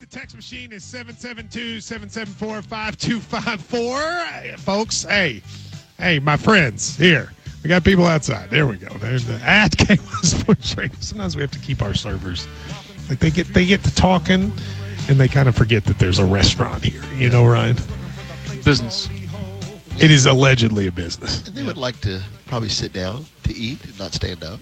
The text machine is 772-774-5254. Folks, hey, hey, my friends, here. We got people outside. There we go. There's the ad at Sports Radio. Sometimes we have to keep our servers. Like they get they get to talking and they kind of forget that there's a restaurant here. You know, Ryan? Business. It is allegedly a business. And they would like to probably sit down to eat and not stand up.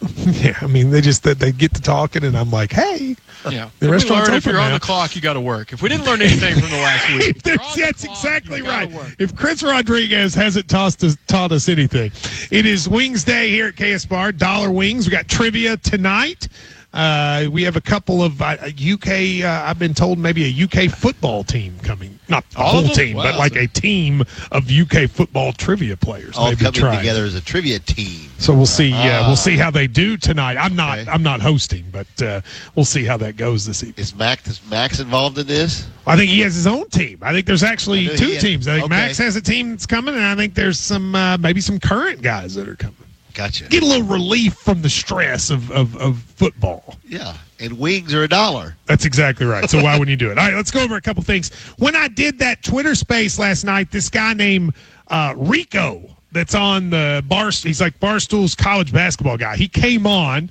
yeah, I mean, they just they get to talking, and I'm like, hey, Yeah. The If restaurant's learn if you're on the clock, you got to work. If we didn't learn anything from the last week, you're the that's clock, exactly right. work. If Chris Rodriguez hasn't taught us, taught us anything, it is Wings Day here at KS Bar. Dollar Wings. We got trivia tonight. Uh, we have a couple of uh, UK. Uh, I've been told maybe a UK football team coming. Not a All whole team, but like a team of UK football trivia players. All maybe coming together as a trivia team. So we'll see. Yeah, Ah. we'll see how they do tonight. I'm not. Okay. I'm not hosting, but uh, we'll see how that goes this evening. Is Max, is Max involved in this? I think he has his own team. I think there's actually two had- teams. I think okay. Max has a team that's coming, and I think there's some uh, maybe some current guys that are coming. Gotcha. Get a little relief from the stress of, of, of football. Yeah. And wings are a dollar. That's exactly right. So why wouldn't you do it? All right, let's go over a couple things. When I did that Twitter space last night, this guy named uh, Rico that's on the bar. He's like Barstool's college basketball guy. He came on.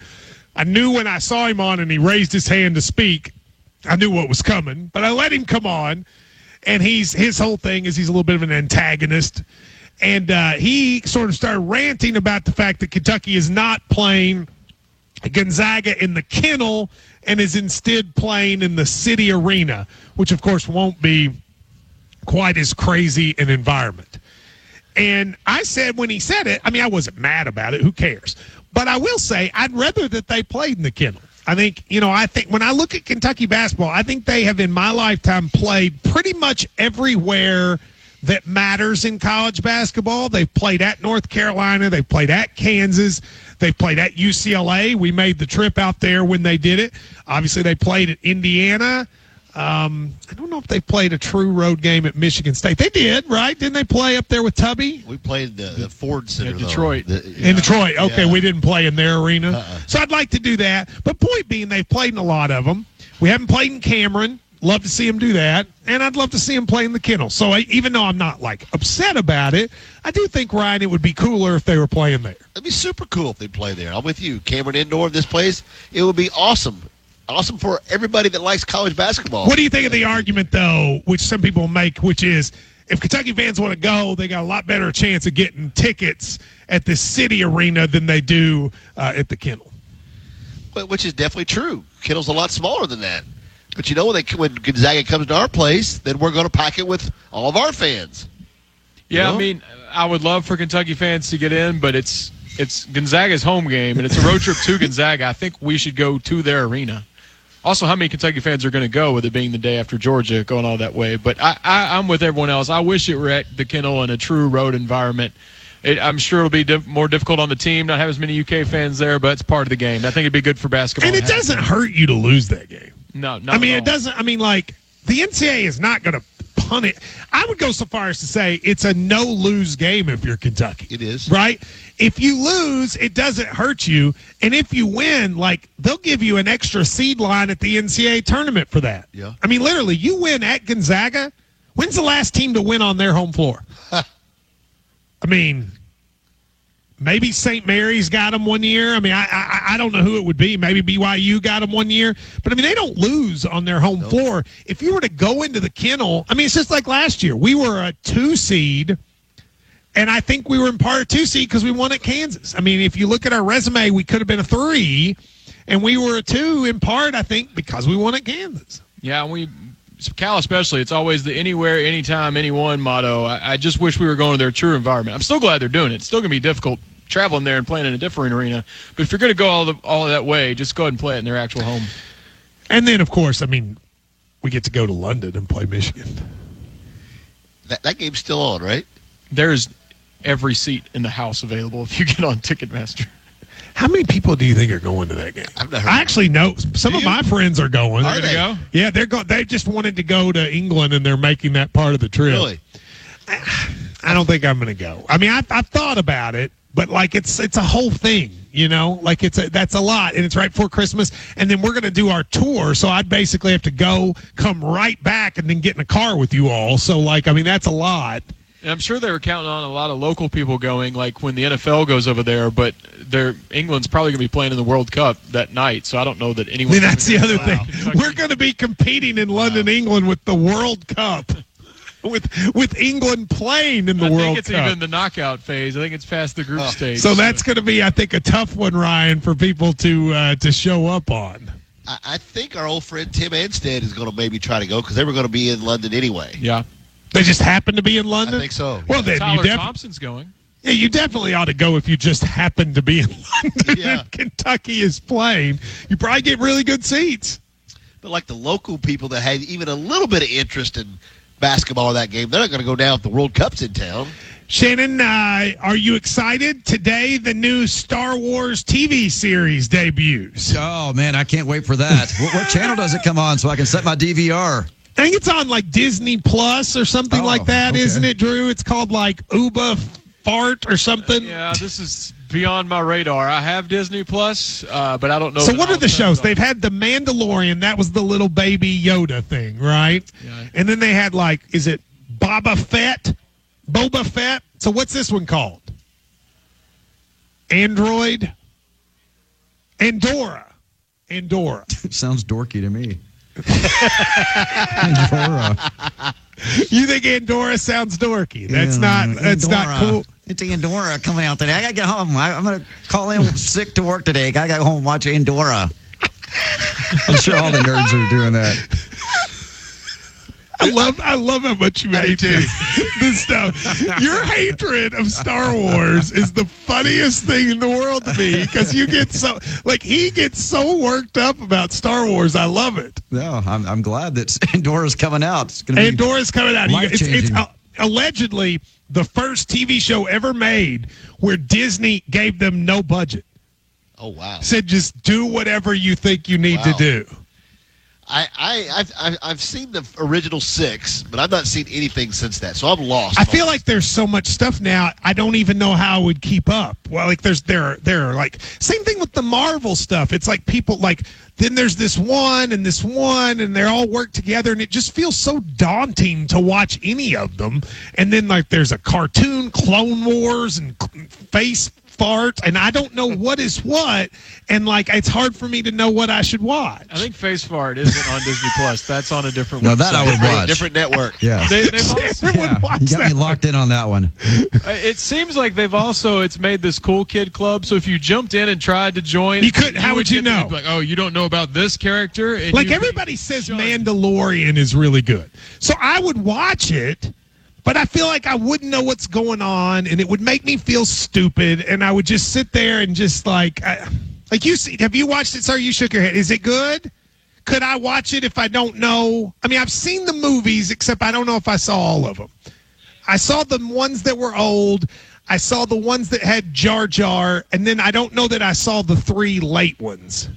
I knew when I saw him on and he raised his hand to speak, I knew what was coming. But I let him come on, and he's his whole thing is he's a little bit of an antagonist. And uh, he sort of started ranting about the fact that Kentucky is not playing Gonzaga in the kennel and is instead playing in the city arena, which of course won't be quite as crazy an environment. And I said when he said it, I mean, I wasn't mad about it. Who cares? But I will say, I'd rather that they played in the kennel. I think, you know, I think when I look at Kentucky basketball, I think they have in my lifetime played pretty much everywhere that matters in college basketball. They've played at North Carolina, they've played at Kansas, they've played at UCLA. We made the trip out there when they did it. Obviously, they played at Indiana. Um, I don't know if they played a true road game at Michigan State. They did, right? Didn't they play up there with Tubby? We played the, the Ford Center. though. Detroit. The- In Detroit. Okay, Yeah. we didn't play in their arena. Uh-uh. So I'd like to do that. But point being, they've played in a lot of them. We haven't played in Cameron. Love to see him do that. And I'd love to see him play in the kennel. So I, even though I'm not like upset about it, I do think, Ryan, it would be cooler if they were playing there. It'd be super cool if they play there. I'm with you. Cameron Indoor, this place, it would be awesome. Awesome for everybody that likes college basketball. What do you think of the argument, though, which some people make, which is if Kentucky fans want to go, they got a lot better chance of getting tickets at the city arena than they do uh, at the kennel? Which is definitely true. Kennel's a lot smaller than that. But you know, when, they, when Gonzaga comes to our place, then we're going to pack it with all of our fans. Yeah, You know? I mean, I would love for Kentucky fans to get in, but it's it's Gonzaga's home game and it's a road trip to Gonzaga. I think we should go to their arena. Also, how many Kentucky fans are going to go with it being the day after Georgia going all that way? But I, I, I'm with everyone else. I wish it were at the kennel in a true road environment. It, I'm sure it'll be diff- more difficult on the team, not have as many UK fans there, but it's part of the game. I think it'd be good for basketball. And it doesn't hurt you to lose that game. No, no. I mean, at it doesn't. I mean, like the NCAA is not going to punish. I would go so far as to say it's a no lose game if you're Kentucky. It is. right. If you lose, it doesn't hurt you, and if you win, like they'll give you an extra seed line at the NCAA tournament for that. Yeah. I mean, literally, you win at Gonzaga. When's the last team to win on their home floor? I mean, Maybe St. Mary's got them one year. I mean, I, I I don't know who it would be. Maybe BYU got them one year. But I mean, they don't lose on their home floor. If you were to go into the kennel, I mean, it's just like last year. We were a two seed, and I think we were in part of two seed because we won at Kansas. I mean, if you look at our resume, we could have been a three, and we were a two in part, I think, because we won at Kansas. Yeah, we Cal especially. It's always the anywhere, anytime, anyone motto. I, I just wish we were going to their true environment. I'm still glad they're doing it. It's still going to be difficult traveling there and playing in a different arena. But if you're going to go all the, all that way, just go ahead and play it in their actual home. And then, of course, I mean, we get to go to London and play Michigan. That, that game's still on, right? There's every seat in the house available if you get on Ticketmaster. How many people do you think are going to that game? I've never- I actually know some of you? my friends are going. Are they? go? Yeah, they're going. They just wanted to go to England, and they're making that part of the trip. Really? I don't think I'm going to go. I mean, I, I've thought about it, but like it's it's a whole thing, you know. Like it's a, that's a lot, and it's right before Christmas, and then we're going to do our tour. So I'd basically have to go, come right back, and then get in a car with you all. So like, I mean, that's a lot. And I'm sure they were counting on a lot of local people going, like when the NFL goes over there. But they're, England's probably going to be playing in the World Cup that night, so I don't know that I anyone. mean, that's the other thing. Kentucky. We're going to be competing in London, England, with the World Cup, with with England playing in the I World Cup. I think it's Cup. even the knockout phase. I think it's past the group stage. so that's going to be, I think, a tough one, Ryan, for people to uh, to show up on. I, I think our old friend Tim Anstead is going to maybe try to go because they were going to be in London anyway. yeah. They just happen to be in London. I think so. Well, then Tyler you, def- Thompson's going. yeah, you definitely ought to go if you just happen to be in London Yeah. Kentucky is playing. You probably get really good seats. But like the local people that had even a little bit of interest in basketball in that game, they're not going to go down if the World Cup's in town. Shannon, uh, are you excited? Today, the new Star Wars TV series debuts. Oh man, I can't wait for that. what, what channel does it come on so I can set my DVR? I think it's on like Disney Plus or something Oh, like that, okay. not it, Drew? It's called like Uba Fart or something. Yeah, this is beyond my radar. I have Disney Plus, uh, but I don't know. So what are I'll the shows? it. They've had the Mandalorian. That was the little baby Yoda thing, right? Yeah. And then they had like, is it Boba Fett? Boba Fett. So what's this one called? Android. Andorra. Andorra. Sounds dorky to me. Andorra. You think Andorra sounds dorky? That's Yeah, not. That's not Andorra. cool. It's Andorra coming out today. I gotta get home. I, I'm gonna call in sick to work today. I gotta go home and watch Andorra. I'm sure all the nerds are doing that. I love I love how much you hate this, this stuff. Your hatred of Star Wars is the funniest thing in the world to me because you get so like he gets so worked up about Star Wars. I love it. No, I'm, I'm glad that Andorra's coming out. It's gonna be Andorra's coming out. You- It's, it's uh, allegedly the first TV show ever made where Disney gave them no budget. Oh wow! Said just do whatever you think you need to do. I, I I've, I've seen the original six, but I've not seen anything since that, so I'm lost. I feel like there's so much stuff now. I don't even know how I would keep up. Well, like there's there there are like same thing with the Marvel stuff. It's like people like then there's this one and this one and they all work together and it just feels so daunting to watch any of them. And then like there's a cartoon, Clone Wars, and Face Fart, and I don't know what is what. And like it's hard for me to know what I should watch. I think Face Fart isn't on Disney Plus. That's on a different. No, that I would watch. different network. Yeah. They, they've also, Yeah, watch you got that. me locked in on that one. It seems like they've also it's made this cool kid club. So if you jumped in and tried to join, You couldn't- how would you know? Like, oh, you don't know about this character. And like everybody says shunned. Mandalorian is really good. So I would watch it, but I feel like I wouldn't know what's going on and it would make me feel stupid and I would just sit there and just like I, like you see have you watched it? Sorry, you shook your head. Is it good? Could I watch it if I don't know? I mean, I've seen the movies except I don't know if I saw all of them. I saw the ones that were old. I saw the ones that had Jar Jar, and then I don't know that I saw the three late ones.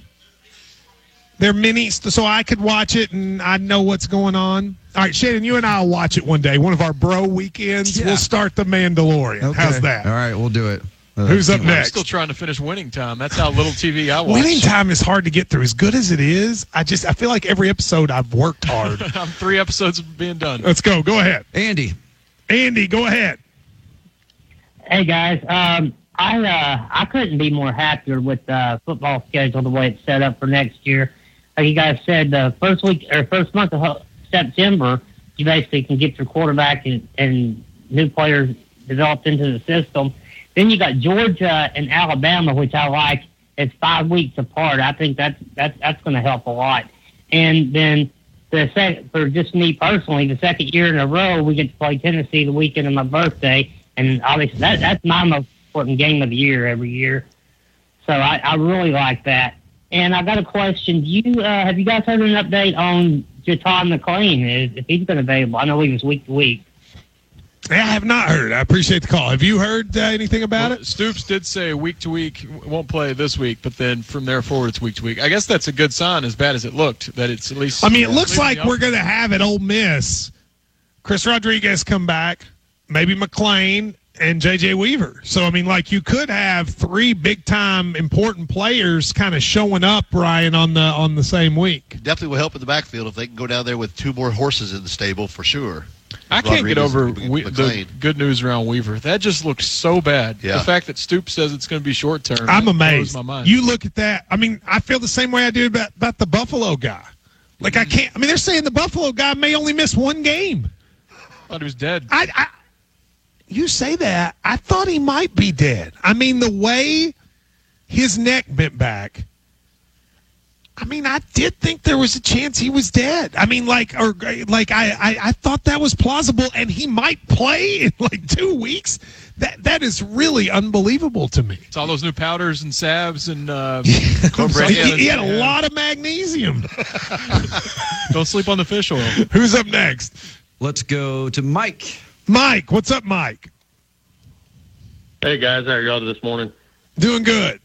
They're mini, so I could watch it and I know what's going on. All right, Shannon, you and I will watch it one day. One of our bro weekends. Yeah. We'll start the Mandalorian. How's that? All right, we'll do it. Uh, Who's up I'm next? still trying to finish Winning Time. That's how little TV I watch. Winning time is hard to get through. As good as it is, I just I feel like every episode I've worked hard. I'm three episodes being done. Let's go. Go ahead, Andy. Andy. Go ahead. Hey guys, um, I uh, I couldn't be more happier with the football schedule the way it's set up for next year. Like you guys said, the first week or first month of September, you basically can get your quarterback and, and new players developed into the system. Then you got Georgia and Alabama, which I like. It's five weeks apart. I think that's that's that's going to help a lot. And then the sec- for just me personally, the second year in a row, we get to play Tennessee the weekend of my birthday, and obviously that that's my most important game of the year every year. So I, I really like that. And I got a question. Do you uh, have you guys heard an update on JuTahn McClain? If if he's been available, I know he was week to week. I have not heard. I appreciate the call. Have you heard uh, anything about Well, it? Stoops did say week to week won't play this week, but then from there forward it's week to week. I guess that's a good sign, as bad as it looked, that it's at least. I mean, it at looks like we're going to have at Ole Miss Chris Rodriguez come back, maybe McLean and JJ Weaver. So I mean, like you could have three big time important players kind of showing up, Ryan, on the on the same week. Definitely will help in the backfield if they can go down there with two more horses in the stable for sure. I can't get over we, the good news around Weaver. That just looks so bad. Yeah. The fact that Stoops says it's going to be short term. I'm amazed. My mind. You look at that. I mean, I feel the same way I do about about the Buffalo guy. Like I mm. can't. I mean, they're saying the Buffalo guy may only miss one game. thought he was dead. I, I you say that. I thought he might be dead. I mean, the way his neck bent back. I mean, I did think there was a chance he was dead. I mean, like, or like, I, I, I thought that was plausible, and he might play in like two weeks. That that is really unbelievable to me. It's all those new powders and salves and uh, he, he had a lot of magnesium. Don't sleep on the fish oil. Who's up next? Let's go to Mike. Mike, what's up, Mike? Hey guys, how are y'all this morning? Doing good.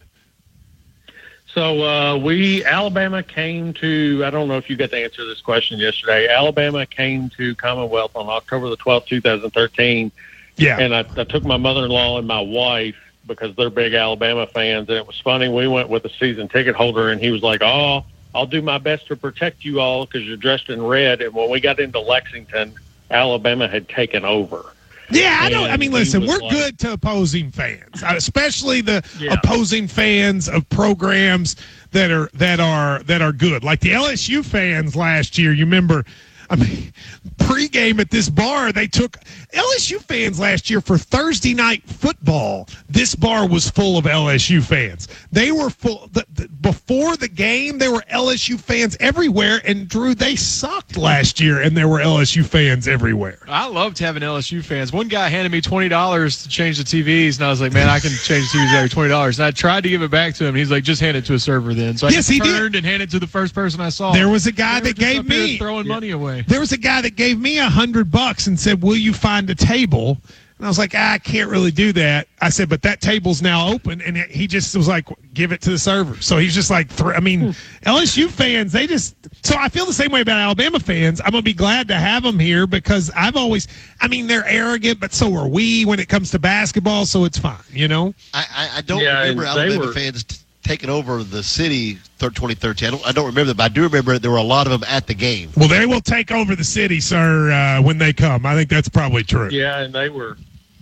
So uh, we Alabama came to I don't know if you got to answer to this question yesterday. Alabama came to Commonwealth on October the twelfth, two thousand thirteen, Yeah. and I, I took my mother-in-law and my wife because they're big Alabama fans, and it was funny. We went with a season ticket holder, and he was like, "Oh, I'll do my best to protect you all because you're dressed in red." And when we got into Lexington, Alabama had taken over. Yeah, I don't. I mean, listen, we're like- good to opposing fans, uh, especially the Yeah. opposing fans of programs that are that are that are good. Like the LSU fans last year. You remember? I mean, pregame at this bar, they took LSU fans last year for Thursday night football. This bar was full of LSU fans. They were full the, the, before the game. There were LSU fans everywhere. And Drew, they sucked last year, and there were LSU fans everywhere. I loved having LSU fans. One guy handed me twenty dollars to change the TVs, and I was like, "Man, I can change the TVs every twenty dollars." And I tried to give it back to him. And he's like, "Just hand it to a server then." So I Yes, he did. turned and handed it to the first person I saw. There was a guy that gave me throwing money away. There was a guy that gave me a hundred bucks and said, "Will you find a table?" And I was like, "Ah, "I can't really do that." I said, "But that table's now open," and he just was like, "Give it to the server." So he's just like, thr I mean, LSU fans, they just. So I feel the same way about Alabama fans. I'm gonna be glad to have them here because I've always. I mean, they're arrogant, but so are we when it comes to basketball. So it's fine, you know. I, I, I don't Yeah, remember and they Alabama were- fans t- taking over the city 2013. I don't, I don't remember that, but I do remember there were a lot of them at the game. Well, they will take over the city, sir, uh, when they come. I think that's probably true. Yeah, and they were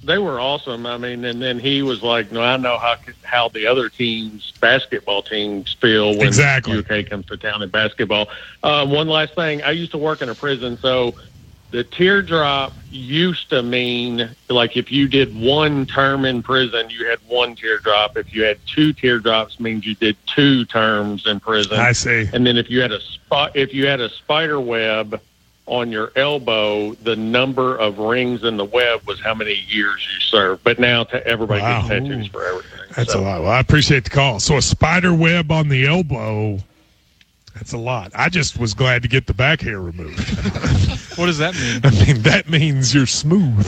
they were awesome. I mean, and then he was like, "No, I know how how the other teams, basketball teams, feel when Exactly. UK comes to town in basketball." Uh, one last thing, I used to work in a prison, so the teardrop used to mean like if you did one term in prison, you had one teardrop. If you had two teardrops, means you did two terms in prison. I see. And then if you had a spot, if you had a spider web on your elbow, the number of rings in the web was how many years you served. But now to everybody Wow. gets tattoos for everything. That's So, a lot. Well, I appreciate the call. So a spider web on the elbow. That's a lot. I just was glad to get the back hair removed. What does that mean? I mean, that means you're smooth.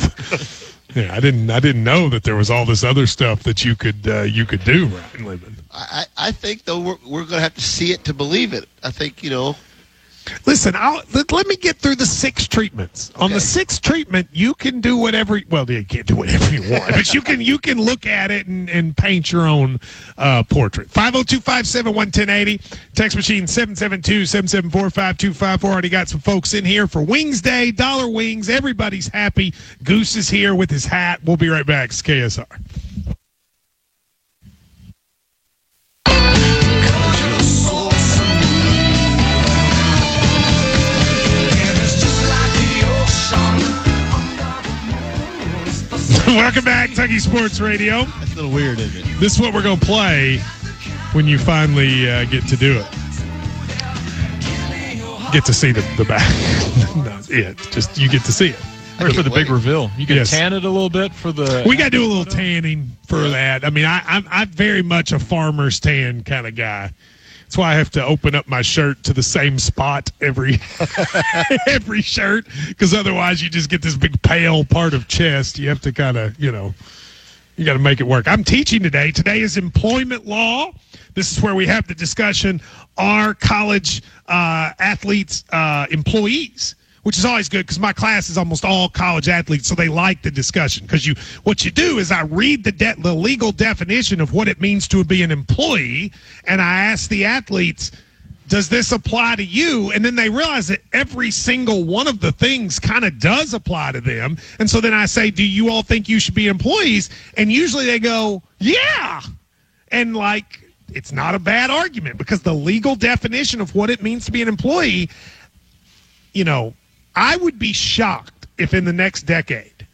yeah, I didn't. I didn't know that there was all this other stuff that you could uh, you could do, Ryan Living. I, I I think though we're we're going to have to see it to believe it. I think you know. Listen, I'll, let, let me get through the six treatments. On the Okay. sixth treatment, you can do whatever. Well, you can't do whatever you want, but you can you can look at it and, and paint your own uh, portrait. Five zero two five seven one ten eighty. Text machine 772-774-5254. Already got some folks in here for Wings Day, Dollar Wings. Everybody's happy. Goose is here with his hat. We'll be right back. It's KSR. Welcome back, Kentucky Sports Radio. That's a little weird, isn't it? This is what we're going to play when you finally uh, get to do it. Get to see the, the back. no, yeah, just you get to see it. Ready for the big reveal. You can Yes. tan it a little bit for the. We got to do a little tanning for that. I mean, I, I'm I'm very much a farmer's tan kind of guy. That's why I have to open up my shirt to the same spot every every shirt, because otherwise you just get this big pale part of chest. You have to kind of, you know, you got to make it work. I'm teaching today. Today is employment law. This is where we have the discussion: Are college uh, athletes uh, employees? Which is always good because my class is almost all college athletes, so they like the discussion. Because you, what you do is I read the de- the legal definition of what it means to be an employee, and I ask the athletes, does this apply to you? And then they realize that every single one of the things kind of does apply to them. And so then I say, do you all think you should be employees? And usually they go, yeah. And like, it's not a bad argument because the legal definition of what it means to be an employee, you know, I would be shocked if in the next decade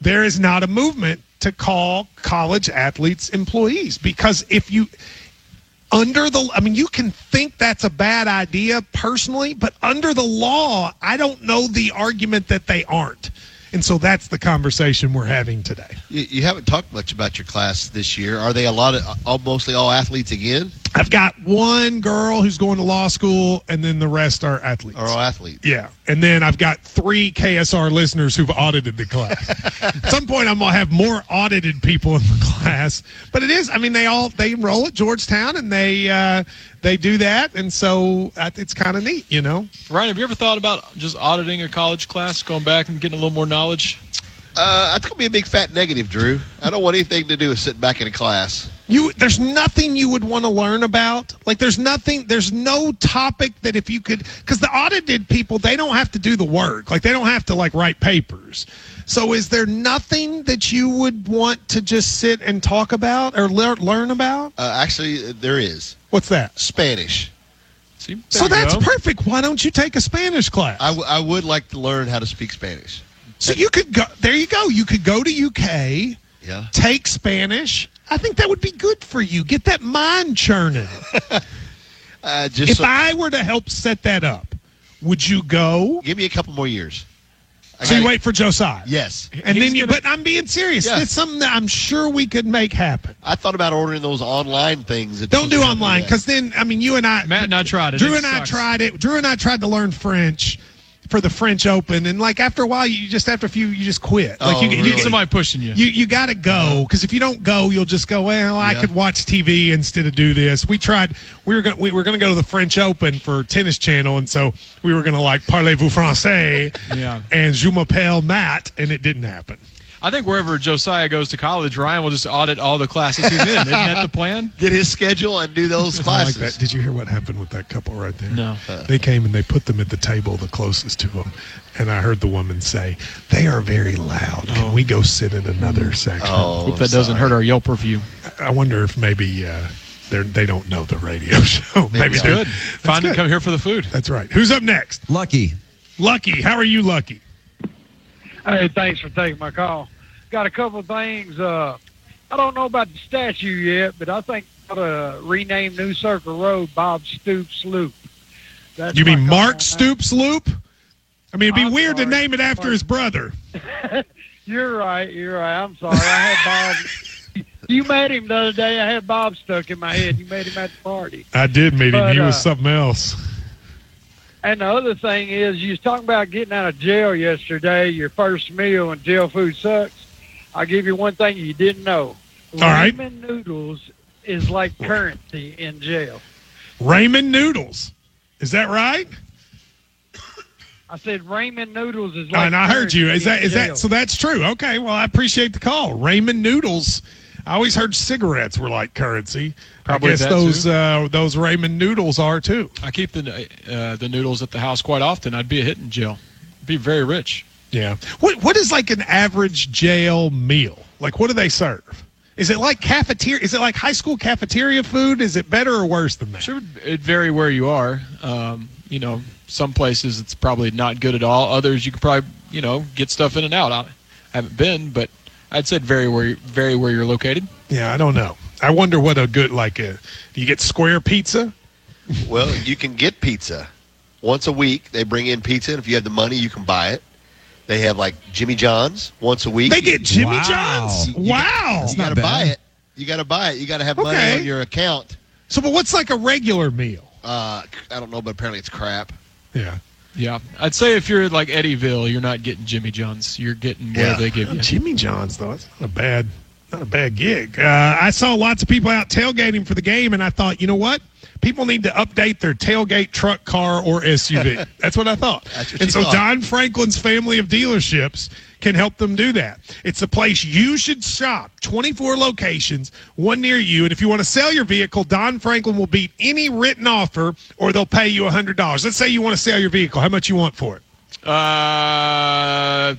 there is not a movement to call college athletes employees because if you under the I mean you can think that's a bad idea personally, but under the law, I don't know the argument that they aren't. And so that's the conversation we're having today. You, you haven't talked much about your class this year. Are they a lot of all, mostly all athletes again, I've got one girl who's going to law school and then the rest are athletes. or all athletes? Yeah. And then I've got three KSR listeners who've audited the class. at some point, I'm going to have more audited people in the class. But it is, I mean, they all, they enroll at Georgetown and they, uh, they do that. And so uh, it's kind of neat, you know? Ryan, have you ever thought about just auditing a college class, going back and getting a little more knowledge? Uh, that's gonna be a big fat negative, Drew. I don't want anything to do with sitting back in a class. You, there's nothing you would want to learn about. Like, there's nothing, there's no topic that if you could, because the audited people, they don't have to do the work. Like, they don't have to, like, write papers. So, is there nothing that you would want to just sit and talk about or lear, learn about? Uh, actually, there is What's that? Spanish. See, so that's go. perfect. Why don't you take a Spanish class? I, w- I would like to learn how to speak Spanish. so you could go. There you go. You could go to UK, Yeah. take Spanish. I think that would be good for you. Get that mind churning. Uh, just if so, I were to help set that up, would you go? give me a couple more years. I So you wait for Josiah. Yes. And He's then you, gonna- but I'm being serious. Yeah. It's something that I'm sure we could make happen. I thought about ordering those online things. that Don't do online because then, I mean, you and I, Matt and I tried it. Drew It and I tried it. Drew and I tried to learn French for the French Open, and like after a while, you just after a few, you just quit. Like Oh, you, You you, need really? somebody pushing you. you, you got to go because if you don't go, you'll just go. Well, I Yeah. could watch TV instead of do this. We tried. We were gonna, We were going to go to the French Open for Tennis Channel, and so we were going to like parlez-vous français Yeah. and je m'appelle Matt, and it didn't happen. I think wherever Josiah goes to college, Ryan will just audit all the classes he's in. Isn't that the plan? Get his schedule and do those I like classes. that. Did you hear what happened with that couple right there? No. They came and they put them at the table the closest to them. And I heard the woman say, They are very loud. Can we go sit in another section? Oh, Hope that doesn't hurt our Yelp review. I wonder if maybe uh, they're, they don't know the radio show. Maybe, so. they're- Good. Find good. him. Come here for the food. That's right. Who's up next? Lucky. Lucky. How are you, Lucky? Hey, thanks for taking my call. Got a couple of things. Uh, I don't know about the statue yet, but I think I ought to rename New Circle Road Bob Stoops Loop. That's You mean Mark. Stoops Loop? I mean, it'd be I'm weird to name it after his brother. You're right. You're right. I'm sorry. I had Bob. You met him the other day. I had Bob stuck in my head. You met him at the party. I did meet him. But, He was uh, something else. And the other thing is, you was talking about getting out of jail yesterday. Your first meal and jail food sucks. I'll give you one thing you didn't know. All right. Ramen noodles is like currency in jail. Raymond Noodles. Is that right? I said ramen noodles is like. and I heard you. Is that jail. that so? That's true. Okay. Well, I appreciate the call. Raymond Noodles. I always heard cigarettes were like currency. Probably I guess those uh, those Raymond Noodles are too. I keep the uh, the noodles at the house quite often. I'd be a hit in jail. Be very rich. Yeah. What what is like an average jail meal? Like what do they serve? Is it like cafeteria? Is it like high school cafeteria food? Is it better or worse than that? Sure, it vary where you are. Um, you know, some places it's probably not good at all. Others you could probably you know get stuff in and out. I, haven't been, but I'd said very where very where you're located. Yeah, I don't know. I wonder what a good like. A, do you get square pizza? Well, you can get pizza once a week. They bring in pizza, and if you have the money, you can buy it. They have like Jimmy John's once a week. They get Jimmy Wow. John's. You Wow. You got to buy it. You got to buy it. You got to have money Okay. on your account. So, but what's like a regular meal? Uh, I don't know, but apparently it's crap. Yeah. Yeah, I'd say if you're like Eddyville, you're not getting Jimmy John's. You're getting whatever Yeah. they give you. Jimmy John's though, it's not a bad, not a bad gig. Uh, I saw lots of people out tailgating for the game, and I thought, you know what? People need to update their tailgate truck, car, or SUV. That's what I thought. That's what and so thought. Don Franklin's family of dealerships can help them do that. It's a place you should shop. 24 locations, one near you. And if you want to sell your vehicle, Don Franklin will beat any written offer, or they'll pay you $100. Let's say you want to sell your vehicle. How much you want for it? Uh,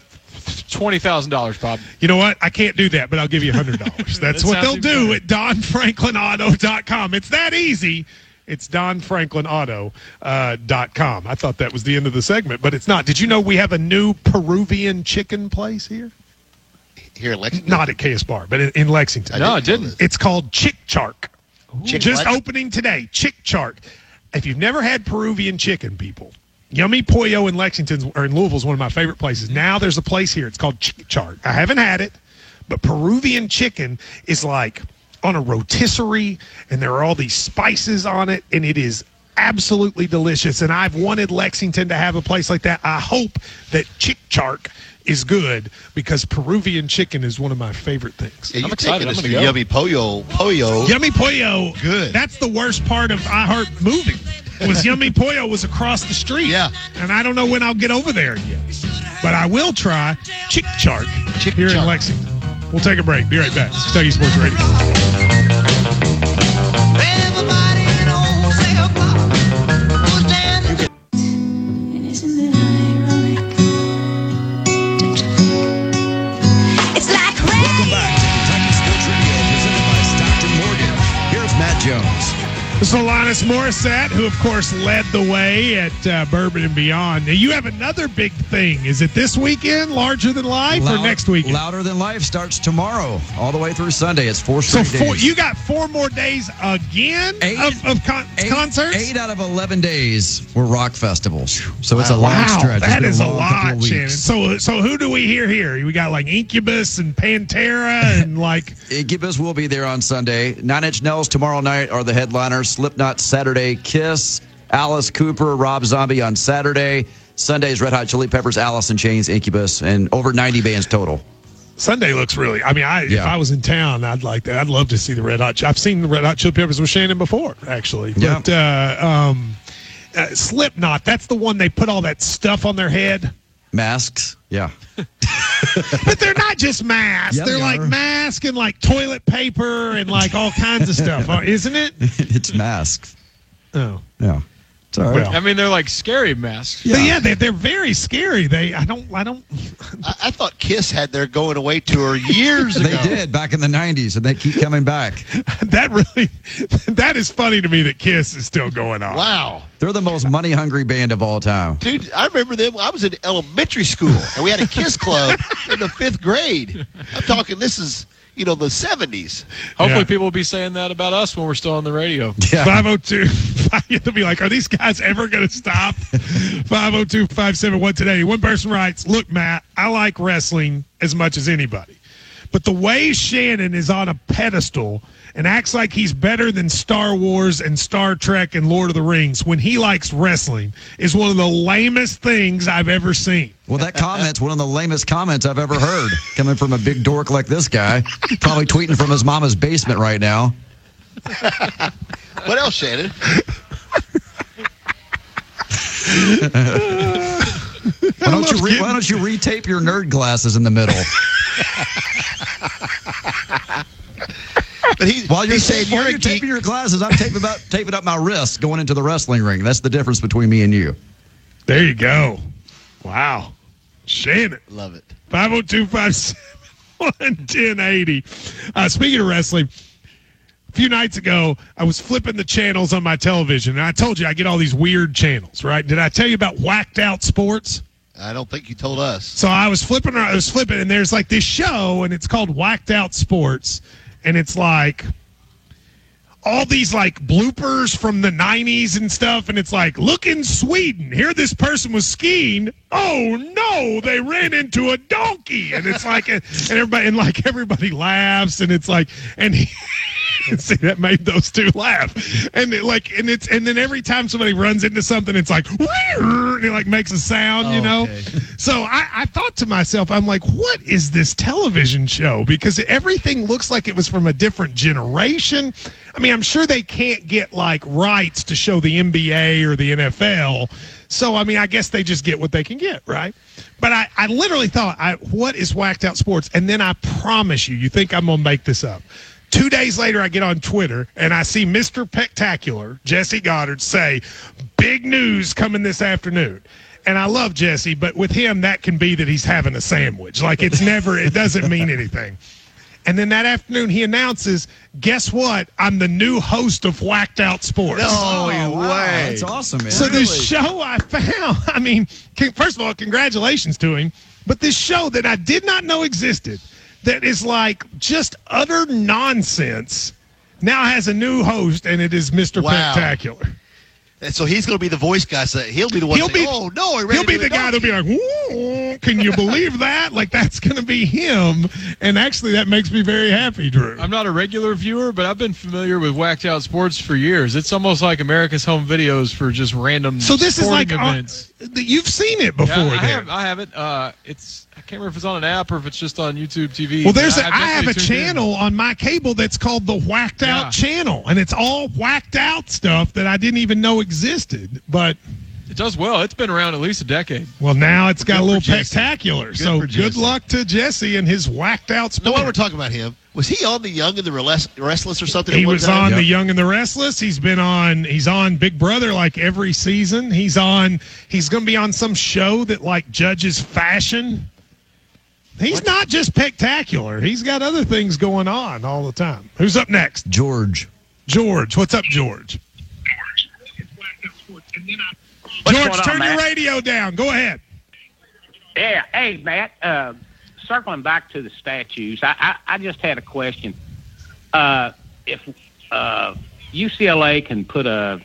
twenty thousand dollars, Bob. You know what? I can't do that, but I'll give you $100. That's That what they'll do even at DonFranklinAuto.com. It's that easy. It's DonFranklinAuto.com. Uh, dot com. I thought that was the end of the segment, but it's not. Did you know we have a new Peruvian chicken place here? Here in Lexington. Not at KS Bar, but in, in Lexington. No, I didn't. It's called Chick Chark. Chick Just what? opening today. Chick Chark. If you've never had Peruvian chicken, people, Yummy Pollo in Lexington or in Louisville is one of my favorite places. Now there's a place here. It's called Chick Chark. I haven't had it, but Peruvian chicken is like on a rotisserie, and there are all these spices on it, and it is absolutely delicious. And I've wanted Lexington to have a place like that. I hope that Chick Chark is good because Peruvian chicken is one of my favorite things. Yeah, I'm you're excited. I'm us gonna go. Yummy Pollo. Pollo. Yummy Pollo. Good. That's the worst part of iHeart moving. Was Yummy Pollo was across the street. Yeah. And I don't know when I'll get over there yet. But I will try Chick Chark Chick here in Lexington. We'll take a break. Be right back. Kentucky Sports Radio. Jones. This is Alanis Morissette, who, of course, led the way at uh, Bourbon and Beyond. Now, you have another big thing. Is it this weekend, Larger Than Life, or next weekend? Louder Than Life starts tomorrow, all the way through Sunday. It's four so four, days. you got four more days again Eight- of, of con- eight, concerts? Eight out of 11 days were rock festivals. So it's a long Wow, stretch. That is a lot. Shannon. So, so who do we hear here? We got like Incubus and Pantera and like Incubus will be there on Sunday. Nine Inch Nails tomorrow night are the headliners. Slipknot Saturday. Kiss, Alice Cooper, Rob Zombie on Saturday. Sunday's Red Hot Chili Peppers, Alice in Chains, Incubus, and over 90 bands total. Sunday looks really. I mean, I if I was in town, I'd like that. I'd love to see the Red Hot. I've seen the Red Hot Chili Peppers with Shannon before, actually. Yeah. But uh, um, uh, Slipknot, that's the one they put all that stuff on their head. Masks, yeah. But they're not just masks. Yeah, they're they like are. masks and like toilet paper and like all kinds of stuff, uh, isn't it? it's masks. Oh. Yeah. It's all right. Well. I mean, they're like scary masks. But yeah, they, they're very scary. They, I don't, I don't. I, I thought Kiss had their going away tour years ago. they did back in the 90s, and they keep coming back. That really, that is funny to me that Kiss is still going on. Wow. They're the most money hungry band of all time. Dude, I remember them. I was in elementary school, and we had a Kiss club in the fifth grade. I'm talking, this is, you know, the 70s. Hopefully, Yeah. people will be saying that about us when we're still on the radio. Yeah. 502 They'll be like, are these guys ever going to stop? 502 571 today. One person writes, Look, Matt, I like wrestling as much as anybody. But the way Shannon is on a pedestal and acts like he's better than Star Wars and Star Trek and Lord of the Rings when he likes wrestling is one of the lamest things I've ever seen. Well, that comment's one of the lamest comments I've ever heard coming from a big dork like this guy. Probably tweeting from his mama's basement right now. What else, Shannon? Why don't you re- why don't you retape your nerd glasses in the middle? But he, While you're, he's saying ta- while you're a you're taping your glasses, I'm taping about taping up my wrists going into the wrestling ring. That's the difference between me and you. There you go. Wow. Shannon. Love it. 502 1080. Uh, speaking of wrestling, a few nights ago, I was flipping the channels on my television, and I told you I get all these weird channels, right? Did I tell you about Whacked Out Sports? I don't think you told us. So I was flipping, I was flipping, and there's like this show, and it's called Whacked Out Sports, and it's like all these like bloopers from the 90s and stuff, and it's like, look in Sweden, here this person was skiing. Oh no, they ran into a donkey, and it's like, and everybody, and like everybody laughs, and it's like, and he. See that made those two laugh, and it like, and it's, and then every time somebody runs into something, it's like, it like makes a sound, you know. Okay. So I, I thought to myself, I'm like, what is this television show? Because everything looks like it was from a different generation. I mean, I'm sure they can't get like rights to show the NBA or the NFL. So, I mean, I guess they just get what they can get, right? But I, I literally thought, I, what is whacked out sports? And then I promise you, you think I'm going to make this up. Two days later, I get on Twitter and I see Mr. Spectacular, Jesse Godderz, say, big news coming this afternoon. And I love Jesse, but with him, that can be that he's having a sandwich. Like it's never, it doesn't mean anything. And then that afternoon, he announces, guess what? I'm the new host of Whacked Out Sports. No Oh, way. wow, That's awesome, man. So this show I found, I mean, first of all, congratulations to him. But this show that I did not know existed, that is like just utter nonsense, now has a new host, and it is Mr. Wow. Spectacular. And so he's going to be the voice guy. So he'll be the one. He'll saying, be- oh no, I He'll be the guy that'll be like, "Ooh, can you believe that? Like that's going to be him. And actually, that makes me very happy, Drew. I'm not a regular viewer, but I've been familiar with Whacked Out Sports for years. It's almost like America's Home Videos for just random So this is sporting like uh, events. you've seen it before. Yeah, I have, I have it. Uh, it's I can't remember if it's on an app or if it's just on YouTube TV. Well, there's a, I've I have a definitely tuned in. channel on my cable that's called the Whacked Yeah. Out channel, and it's all whacked out stuff that I didn't even know existed. Existed, but It does well. It's been around at least a decade. well, now it's got Good a little for Jesse. spectacular. so good luck to Jesse and his whacked out No, sport. while we're talking about him, was he on the Young and the Restless or something? He at one was time? on The Young and the Restless. He's been on. He's on Big Brother like every season. He's on. He's going to be on some show that like judges fashion. He's not just spectacular. He's got other things going on all the time. Who's up next? George. George. What's up, George? What's George, going on, turn your radio down. Go ahead. Yeah. Hey, Matt. Uh, circling back to the statues, I, I, I just had a question. Uh, if uh, UCLA can put a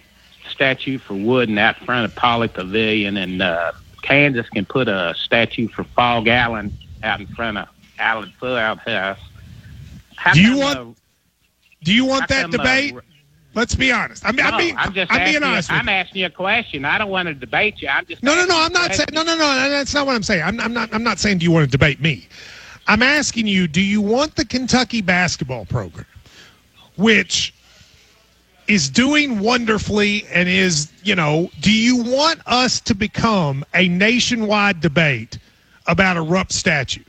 statue for Wooden out front of Pauley Pavilion, and uh, Kansas can put a statue for Phog Allen out in front of Allen Field House. How Do you come, want- uh, Do you want that come, uh, debate? Let's be honest. I mean, no, I'm being, I'm just I'm asking being you, honest I'm asking you a question. I don't want to debate you. I'm just No, no, no. I'm not saying. No, no, no. That's not what I'm saying. I'm, I'm not. I'm not saying. Do you want to debate me? I'm asking you. Do you want the Kentucky basketball program, which is doing wonderfully and is, you know, do you want us to become a nationwide debate about a Rupp statue?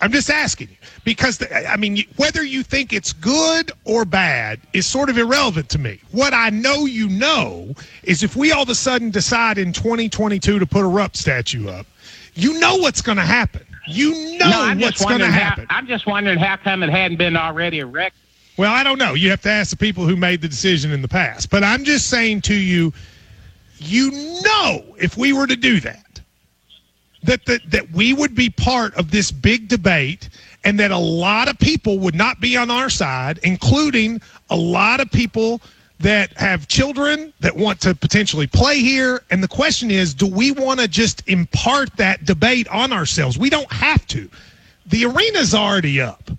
I'm just asking you because the, I mean, whether you think it's good or bad is sort of irrelevant to me. What I know you know is if we all of a sudden decide in 2022 to put a Rupp statue up, you know what's going to happen. You know no, what's going to happen. How, I'm just wondering how come it hadn't been already erected. Well, I don't know. You have to ask the people who made the decision in the past. But I'm just saying to you, you know, if we were to do that, that that, that we would be part of this big debate and that a lot of people would not be on our side, including a lot of people that have children that want to potentially play here. And the question is, do we want to just impart that debate on ourselves? We don't have to. The arena's already up.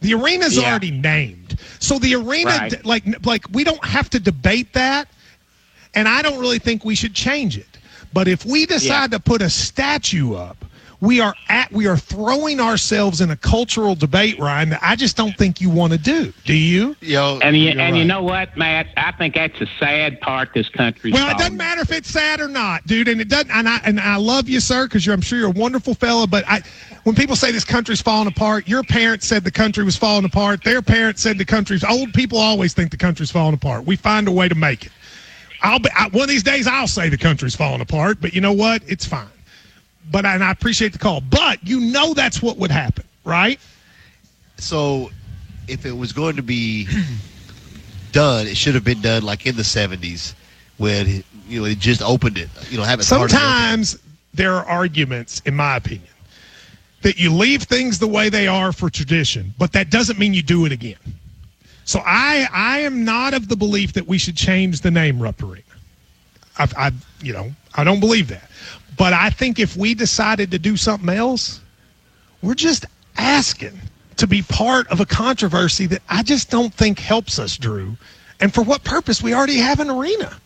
The arena's Yeah. already named. So the arena, Right. like, like we don't have to debate that. And I don't really think we should change it. But if we decide to put a statue up, we are at we are throwing ourselves in a cultural debate, Ryan, that I just don't think you want to do. Do you? You know, And you, you're and you know what, Matt? I think that's a sad part this country. Well, it doesn't matter if it's sad or not, dude. And it doesn't. And I and I love you, sir, because I'm sure you're a wonderful fellow. But I, when people say this country's falling apart, your parents said the country was falling apart. Their parents said the country's. Old people always think the country's falling apart. We find a way to make it. I'll be I, one of these days. I'll say the country's falling apart, but you know what? It's fine. But and I appreciate the call. But you know that's what would happen, right? so if it was going to be done, it should have been done like in the '70s when you know it just opened it. You know, have it. Sometimes there are arguments, in my opinion, that you leave things the way they are for tradition, but that doesn't mean you do it again. So I I am not of the belief that we should change the name Rupp Arena. I, I you know I don't believe that, but I think if we decided to do something else, we're just asking to be part of a controversy that I just don't think helps us, Drew. And for what purpose? We already have an arena,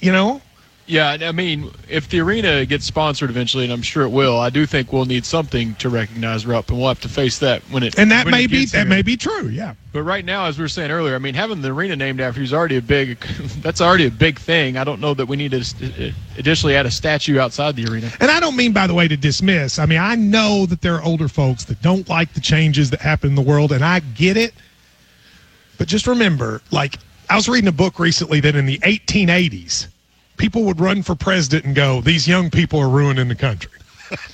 you know. Yeah, I mean, if the arena gets sponsored eventually, and I'm sure it will, I do think we'll need something to recognize Rupp, and we'll have to face that when it. And that may be that here. may be true. Yeah. But right now, as we were saying earlier, I mean, having the arena named after you is already a big. That's already a big thing. I don't know that we need to uh, additionally add a statue outside the arena. And I don't mean, by the way, to dismiss. I mean, I know that there are older folks that don't like the changes that happen in the world, and I get it. But just remember, like, I was reading a book recently that in the 1880s, people would run for president and go, These young people are ruining the country.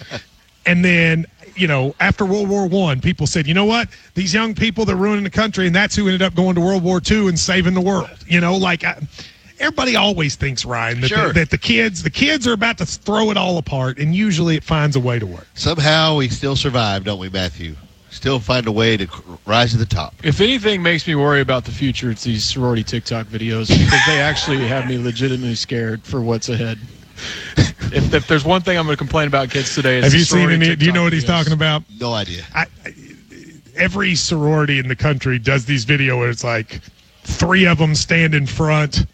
and then, you know, after World War One, people said, You know what? These young people, they're ruining the country. And that's who ended up going to World War Two and saving the world. You know, like, I, everybody always thinks, Ryan, that, Sure. the, that the kids, the kids are about to throw it all apart, and usually it finds a way to work. Somehow we still survive, don't we, Matthew? Still find a way to rise to the top. If anything makes me worry about the future, it's these sorority TikTok videos because they actually have me legitimately scared for what's ahead. If, if there's one thing I'm going to complain about kids today, it's Have you seen sorority any? Do you know TikTok what he's videos. talking about? No idea. I, every sorority in the country does these videos where it's like three of them stand in front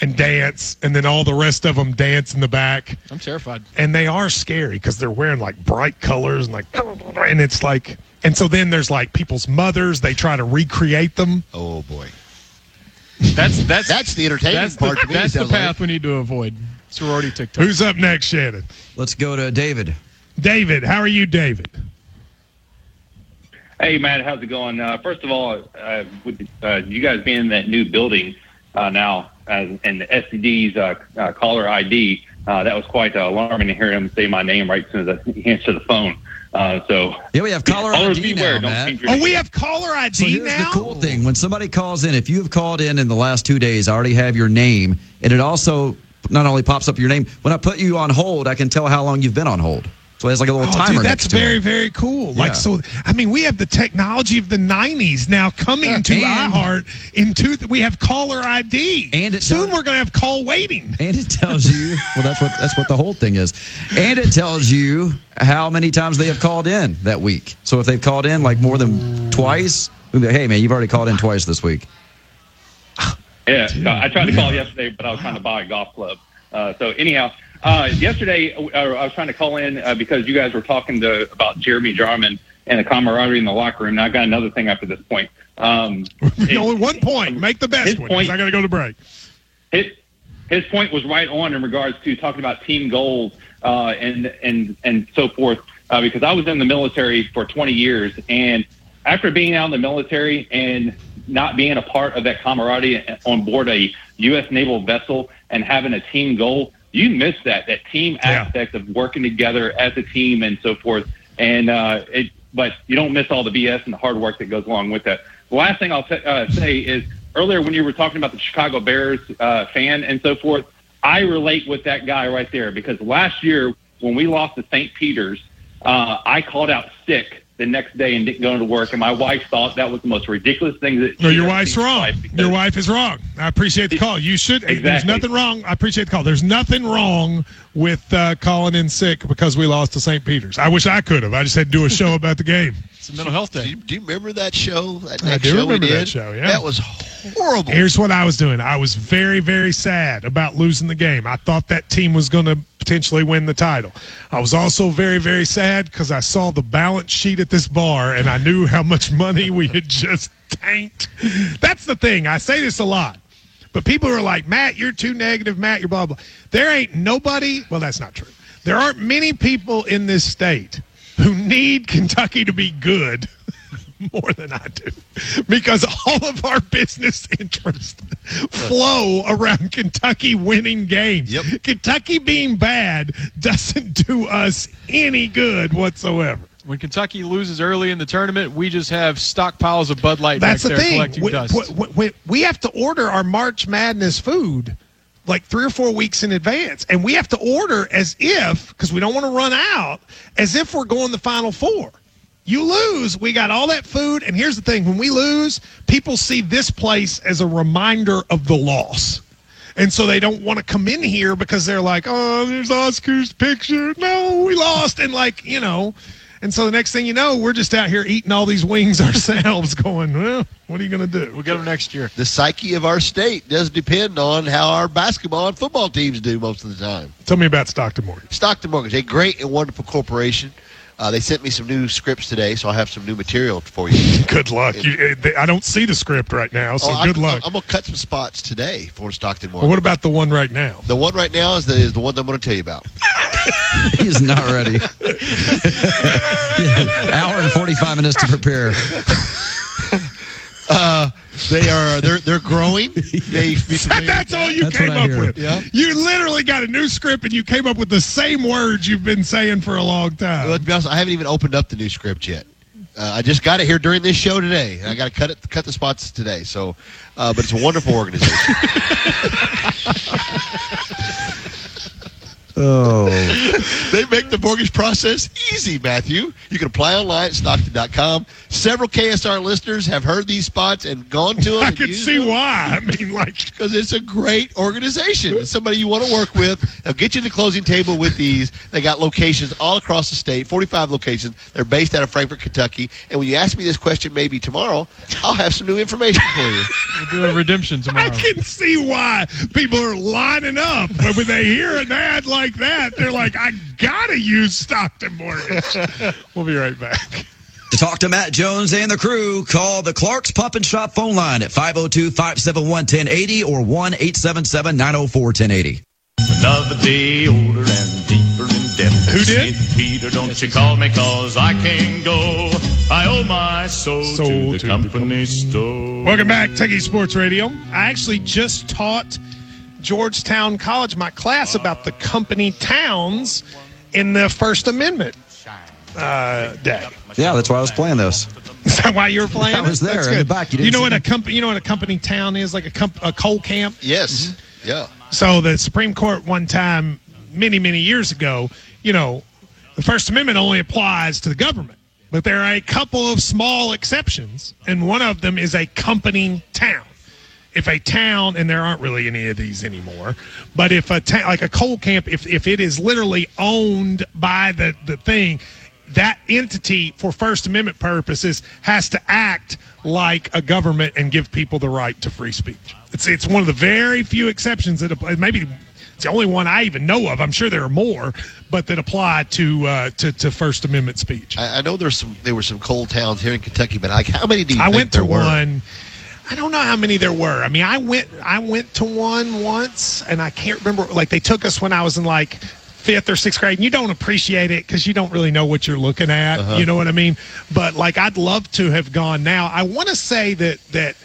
and dance, and then all the rest of them dance in the back. I'm terrified. And they are scary because they're wearing like bright colors and like, and it's like, and so then there's like people's mothers. They try to recreate them. Oh boy, That's that's that's the entertainment that's part the, to me. that's the sounds like. path we need to avoid. Sorority TikTok. Who's up next, Shannon? Let's go to David. David, how are you, David? Hey, Matt, how's it going? Uh, first of all, uh, with uh, you guys being in that new building uh, now and the SCD's uh, uh, caller ID, uh, that was quite uh, alarming to hear him say my name right as soon as I answer the phone. Uh, so Yeah, we have caller ID beware, now, don't Matt. Oh, name. we have caller ID So ID here's now. the cool thing: when somebody calls in, if you have called in in the last two days, I already have your name, and it also not only pops up your name. When I put you on hold, I can tell how long you've been on hold. So it's like a little Oh, timer. dude, that's next to very, it. very cool. Like, so, I mean, we have the technology of the 90s now coming to And- iHeart. Into we have caller ID. And it Soon does- we're going to have call waiting. And it tells you. well, that's what that's what the whole thing is. And it tells you how many times they have called in that week. So if they've called in like more than twice, we be like, hey man, you've already called in twice this week. Yeah, so I tried to call yesterday, but I was trying to buy a golf club. Uh, so anyhow, uh, yesterday uh, I was trying to call in uh, because you guys were talking to about Jeremy Jarmon and the camaraderie in the locker room. And I got another thing after this point. Um, it- Only one point. Make the best one. point- I got to go to break. his his point was right on in regards to talking about team goals uh, and and and so forth. Uh, because I was in the military for 20 years, and after being out in the military and not being a part of that camaraderie on board a U.S. naval vessel and having a team goal, you miss that that team Yeah. aspect of working together as a team and so forth. And uh, it, but you don't miss all the BS and the hard work that goes along with that. The last thing I'll t- uh, say is earlier when you were talking about the Chicago Bears uh, fan and so forth, I relate with that guy right there because last year when we lost to St. Peter's, uh, I called out sick the next day and didn't go to work, and my wife thought that was the most ridiculous thing that. No, your wife's seen in her wrong. Your wife is wrong. I appreciate the call. You should. Exactly. There's nothing wrong. I appreciate the call. There's nothing wrong with uh, calling in sick because we lost to St. Peter's. I wish I could have. I just had to do a show about the game. It's a mental health Do you, do you remember that show? That I do show we remember that did? show, yeah. that was horrible. Here's what I was doing. I was very, very sad about losing the game. I thought that team was going to potentially win the title. I was also very, very sad because I saw the balance sheet at this bar and I knew how much money we had just tanked. That's the thing. I say this a lot. But people are like, Matt, you're too negative. Matt, you're blah, blah. There ain't nobody. Well, that's not true. There aren't many people in this state who need Kentucky to be good more than I do because all of our business interests flow around Kentucky winning games. Yep. Kentucky being bad doesn't do us any good whatsoever. When Kentucky loses early in the tournament, we just have stockpiles of Bud Light That's back the there thing. collecting We, dust. we- we- we have to order our March Madness food like three or four weeks in advance, and we have to order as if because we don't want to run out, as if we're going the final four. You lose, we got all that food, and here's the thing: when we lose, people see this place as a reminder of the loss. And so they don't want to come in here because they're like, oh, there's Oscar's picture. No, we lost. And like, you know, and so the next thing you know, we're just out here eating all these wings ourselves, going, well, what are you going to do? We'll get them next year. The psyche of our state does depend on how our basketball and football teams do most of the time. Tell me about Stockton Mortgage. Stockton Mortgage, a great and wonderful corporation. Uh, they sent me some new scripts today, so I have some new material for you. Good luck. You, eh, they- I don't see the script right now, so Oh, I- good luck. I'm, going to cut some spots today for Stockton Well, what about the one right now? the one right now is the, is the one that I'm going to tell you about. He's not ready. Hour and 45 minutes to prepare. Uh, they are they're they're growing. They That's all you That's came up hear. with. Yeah. You literally got a new script and you came up with the same words you've been saying for a long time. Well, to be honest, I haven't even opened up the new script yet. Uh, I just got it here during this show today. I got to cut it, cut the spots today. So, uh, but it's a wonderful organization. Oh. they make the mortgage process easy, Matthew. You can apply online at Stockton.com. Several KSR listeners have heard these spots and gone to them. I can see why. I mean, like, because it's a great organization. It's somebody you want to work with. They'll get you to the closing table with these. They got locations all across the state, 45 locations. They're based out of Frankfort, Kentucky. And when you ask me this question maybe tomorrow, I'll have some new information for you. We'll do a redemption tomorrow. I can see why people are lining up. But when they hear an ad like that, they're like, I got to use Stockton Mortgage. we'll be right back. To talk to Matt Jones and the crew, call the Clark's Pump and Shop phone line at 502 571 1080 or 1 877 904 1080. Another day older and deeper in debt. Who did? St. Peter, don't you call me cause I can't go. I owe my soul, Soul to the to the company store. Welcome back, Kentucky Sports Radio. I actually just taught Georgetown College, my class, about the company towns in the First Amendment uh, day. Yeah, that's why I was playing this. Is that why you were playing? I was it? there That's in the good. back. You You, didn't know see what a company? You know what a company town is? Like a comp- a coal camp. Yes. Yeah. So the Supreme Court one time, many many years ago, you know, the First Amendment only applies to the government, but there are a couple of small exceptions, and one of them is a company town. If a town, and there aren't really any of these anymore, but if a town, like a coal camp, if if it is literally owned by the the thing, that entity for First Amendment purposes has to act like a government and give people the right to free speech. It's it's one of the very few exceptions that apply. Maybe it's the only one I even know of. I'm sure there are more, but that apply to uh, to, to First Amendment speech. I, I know there's some there were some coal towns here in Kentucky, but I, how many do you I think went to there were? one. I don't know how many there were. I mean, I went I went to one once, and I can't remember. Like they took us when I was in like fifth or sixth grade, and you don't appreciate it because you don't really know what you're looking at. Uh-huh. You know what I mean? But like, I'd love to have gone now. I want to say that that.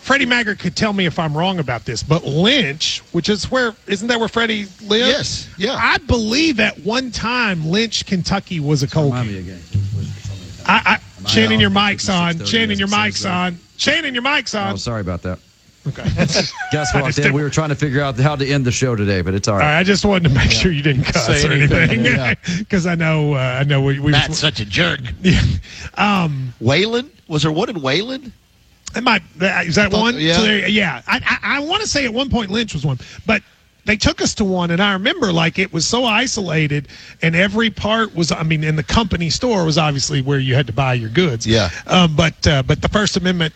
Freddie Maggard could tell me if I'm wrong about this, but Lynch, which is where isn't that where Freddie lives? Yes, yeah. I believe at one time Lynch, Kentucky was a coal camp. I, I Shannon, your mic's on. Shannon, your mic's on. Shannon, your mic's on. Oh, sorry about that. Okay. Guess what? Dan? didn't- We were trying to figure out how to end the show today, but it's all All right. right, I just wanted to make sure you didn't cuss Say or anything, anything, yeah. because I know uh, I know we. we Matt's such a jerk. Yeah. Um, Wayland was there one in Wayland? It might uh, is that thought- one? yeah. So there- yeah. I, I, I want to say at one point Lynch was one, but they took us to one, and I remember like it was so isolated, and every part was. I mean, in the company store was obviously where you had to buy your goods. Yeah. Um, but uh, but the First Amendment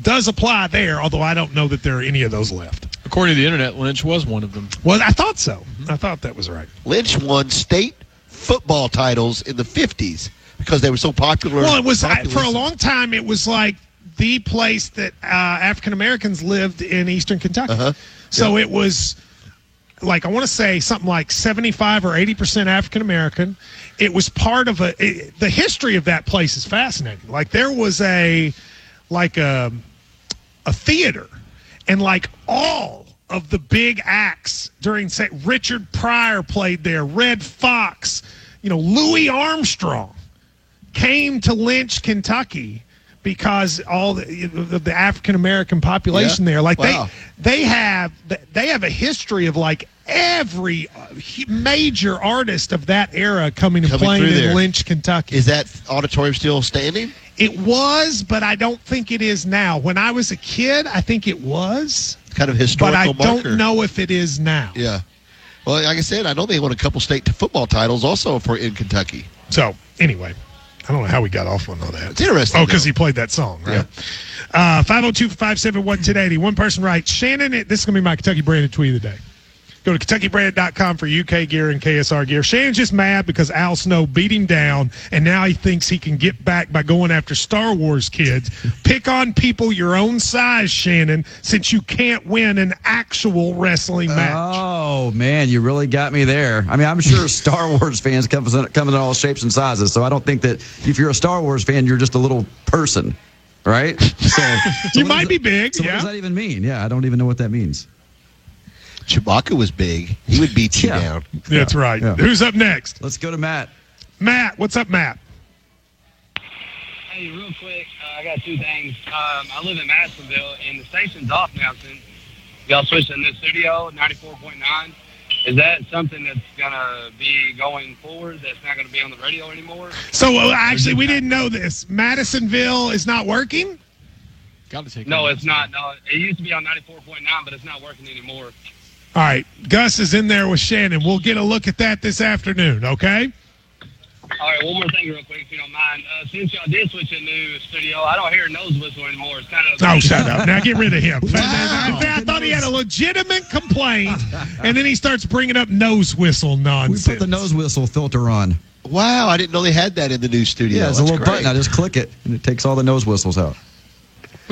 does apply there, although I don't know that there are any of those left. According to the internet, Lynch was one of them. Well, I thought so. I thought that was right. Lynch won state football titles in the 50s because they were so popular. Well, it was I, for a long time. It was like the place that uh, African Americans lived in Eastern Kentucky. Uh-huh. So it was like I want to say something like seventy-five or eighty percent African American. It was part of a. It, the history of that place is fascinating. Like there was a like a a theater, and like all of the big acts during say Richard Pryor played there, Redd Foxx, you know Louis Armstrong came to Lynch, Kentucky because all the, the, African American population Yeah. there, like Wow. they they have they have a history of like every uh, major artist of that era coming and Coming playing in there. Lynch, Kentucky. Is that auditorium still standing? It was, but I don't think it is now. When I was a kid, I think it was, Kind of historical, but I marker. don't know if it is now. Yeah. Well, like I said, I know they won a couple state football titles also for in Kentucky. So anyway, I don't know how we got off on all that. It's interesting, Oh, because he played that song, right? Uh, 502-571-1080. One person writes, Shannon, this is going to be my Kentucky branded tweet of the day. Go to KentuckyBrand.com for UK gear and KSR gear. Shannon's just mad because Al Snow beat him down, and now he thinks he can get back by going after Star Wars kids. Pick on people your own size, Shannon, since you can't win an actual wrestling match. Oh man, you really got me there. I mean, I'm sure Star Wars fans come in, come in all shapes and sizes, so I don't think that if you're a Star Wars fan, you're just a little person, right? So you might be big. So yeah. what does that even mean? Yeah, I don't even know what that means. Chewbacca was big. He would beat you Yeah. down. That's right. Yeah. Who's up next? Let's go to Matt. Matt, what's up, Matt? Hey, real quick, uh, I got two things. Um, I live in Madisonville, and the station's off now since y'all switched in this studio, 94.9. Is that something that's going to be going forward that's not going to be on the radio anymore? So uh, actually, we didn't know this. Madisonville is not working. Got to take. No, it's not. No, it used to be on 94.9, but it's not working anymore. All right, Gus is in there with Shannon. We'll get a look at that this afternoon. Okay. All right, one more thing, real quick, if you don't mind. Uh, since y'all did switch a new studio, I don't hear a nose whistle anymore. It's kind of Oh, shut up! Now get rid of him. I, I thought he had a legitimate complaint, and then he starts bringing up nose whistle nonsense. We put the nose whistle filter on. Wow, I didn't know they had that in the new studio. Yeah, it's a little great. button. I just click it, and it takes all the nose whistles out.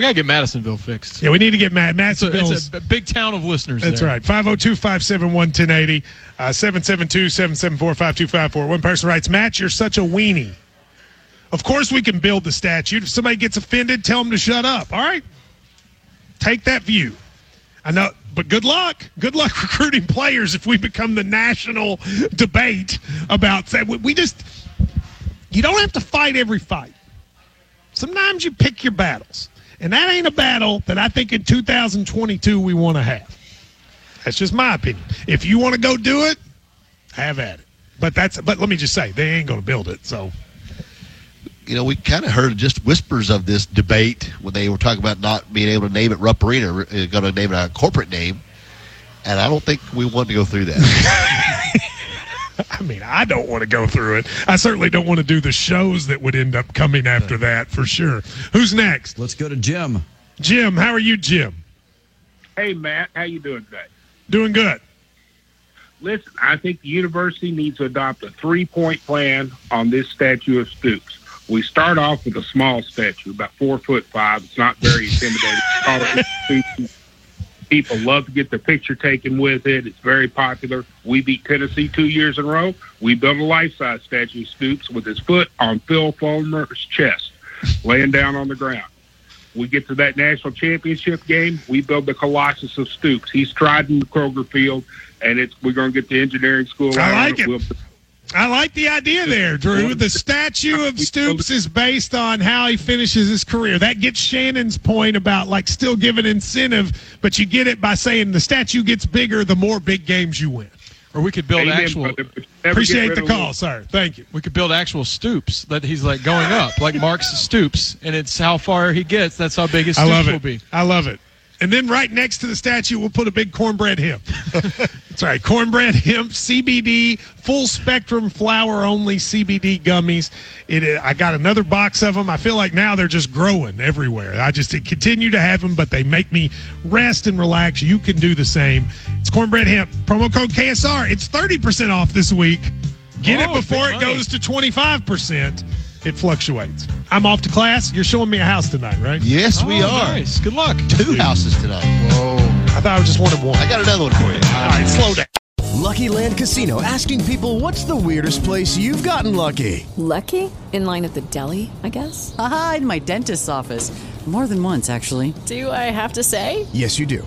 We gotta get Madisonville fixed. Yeah, we need to get Matt. Matt's It's a, it's a big town of listeners. That's there. right. 502 571 1080, uh, 772 774 5254. One person writes, Matt, you're such a weenie. Of course, we can build the statute. If somebody gets offended, tell them to shut up. All right? Take that view. I know, but good luck. Good luck recruiting players if we become the national debate about that. We just, you don't have to fight every fight. Sometimes you pick your battles. And that ain't a battle that I think in 2022 we want to have. That's just my opinion. If you want to go do it, have at it. But that's but let me just say, they ain't going to build it. So you know, we kind of heard just whispers of this debate when they were talking about not being able to name it Rupp Arena, uh, going to name it a corporate name. And I don't think we want to go through that. I mean, I don't want to go through it. I certainly don't want to do the shows that would end up coming after that for sure. Who's next? Let's go to Jim. Jim, how are you, Jim? Hey, Matt, how you doing today? Doing good. Listen, I think the university needs to adopt a three-point plan on this statue of Stoops. We start off with a small statue, about four foot five. It's not very intimidating. Call it Stoops. People love to get their picture taken with it. It's very popular. We beat Tennessee two years in a row. We built a life-size statue of Stoops with his foot on Phil Fulmer's chest, laying down on the ground. We get to that national championship game. We build the Colossus of Stoops. He's tried in the Kroger Field, and it's we're going to get the engineering school. I like it. We'll- I like the idea there, Drew. The statue of Stoops is based on how he finishes his career. That gets Shannon's point about like still giving incentive, but you get it by saying the statue gets bigger the more big games you win. Or we could build Amen, actual. brother, but never get Appreciate the call, sir. Thank you. We could build actual stoops that he's like going up, like Mark's stoops, and it's how far he gets. That's how big his I stoops love will it. be. I love it. And then right next to the statue, we'll put a big cornbread hemp. That's right, cornbread hemp, CBD, full spectrum flower only CBD gummies. It. uh, I got another box of them. I feel like now they're just growing everywhere. I just continue to have them, but they make me rest and relax. You can do the same. It's cornbread hemp. Promo code KSR. It's thirty percent off this week. Get Oh, it before it goes to twenty five percent. It fluctuates. I'm off to class. You're showing me a house tonight, right? yes, we Oh, are. Nice. Good luck. Two houses tonight. Whoa. I thought I just wanted one. I got another one for you. All right, slow down. Lucky Land Casino asking people what's the weirdest place you've gotten lucky? Lucky? In line at the deli, I guess? Aha, in my dentist's office. More than once, actually. Do I have to say? Yes, you do.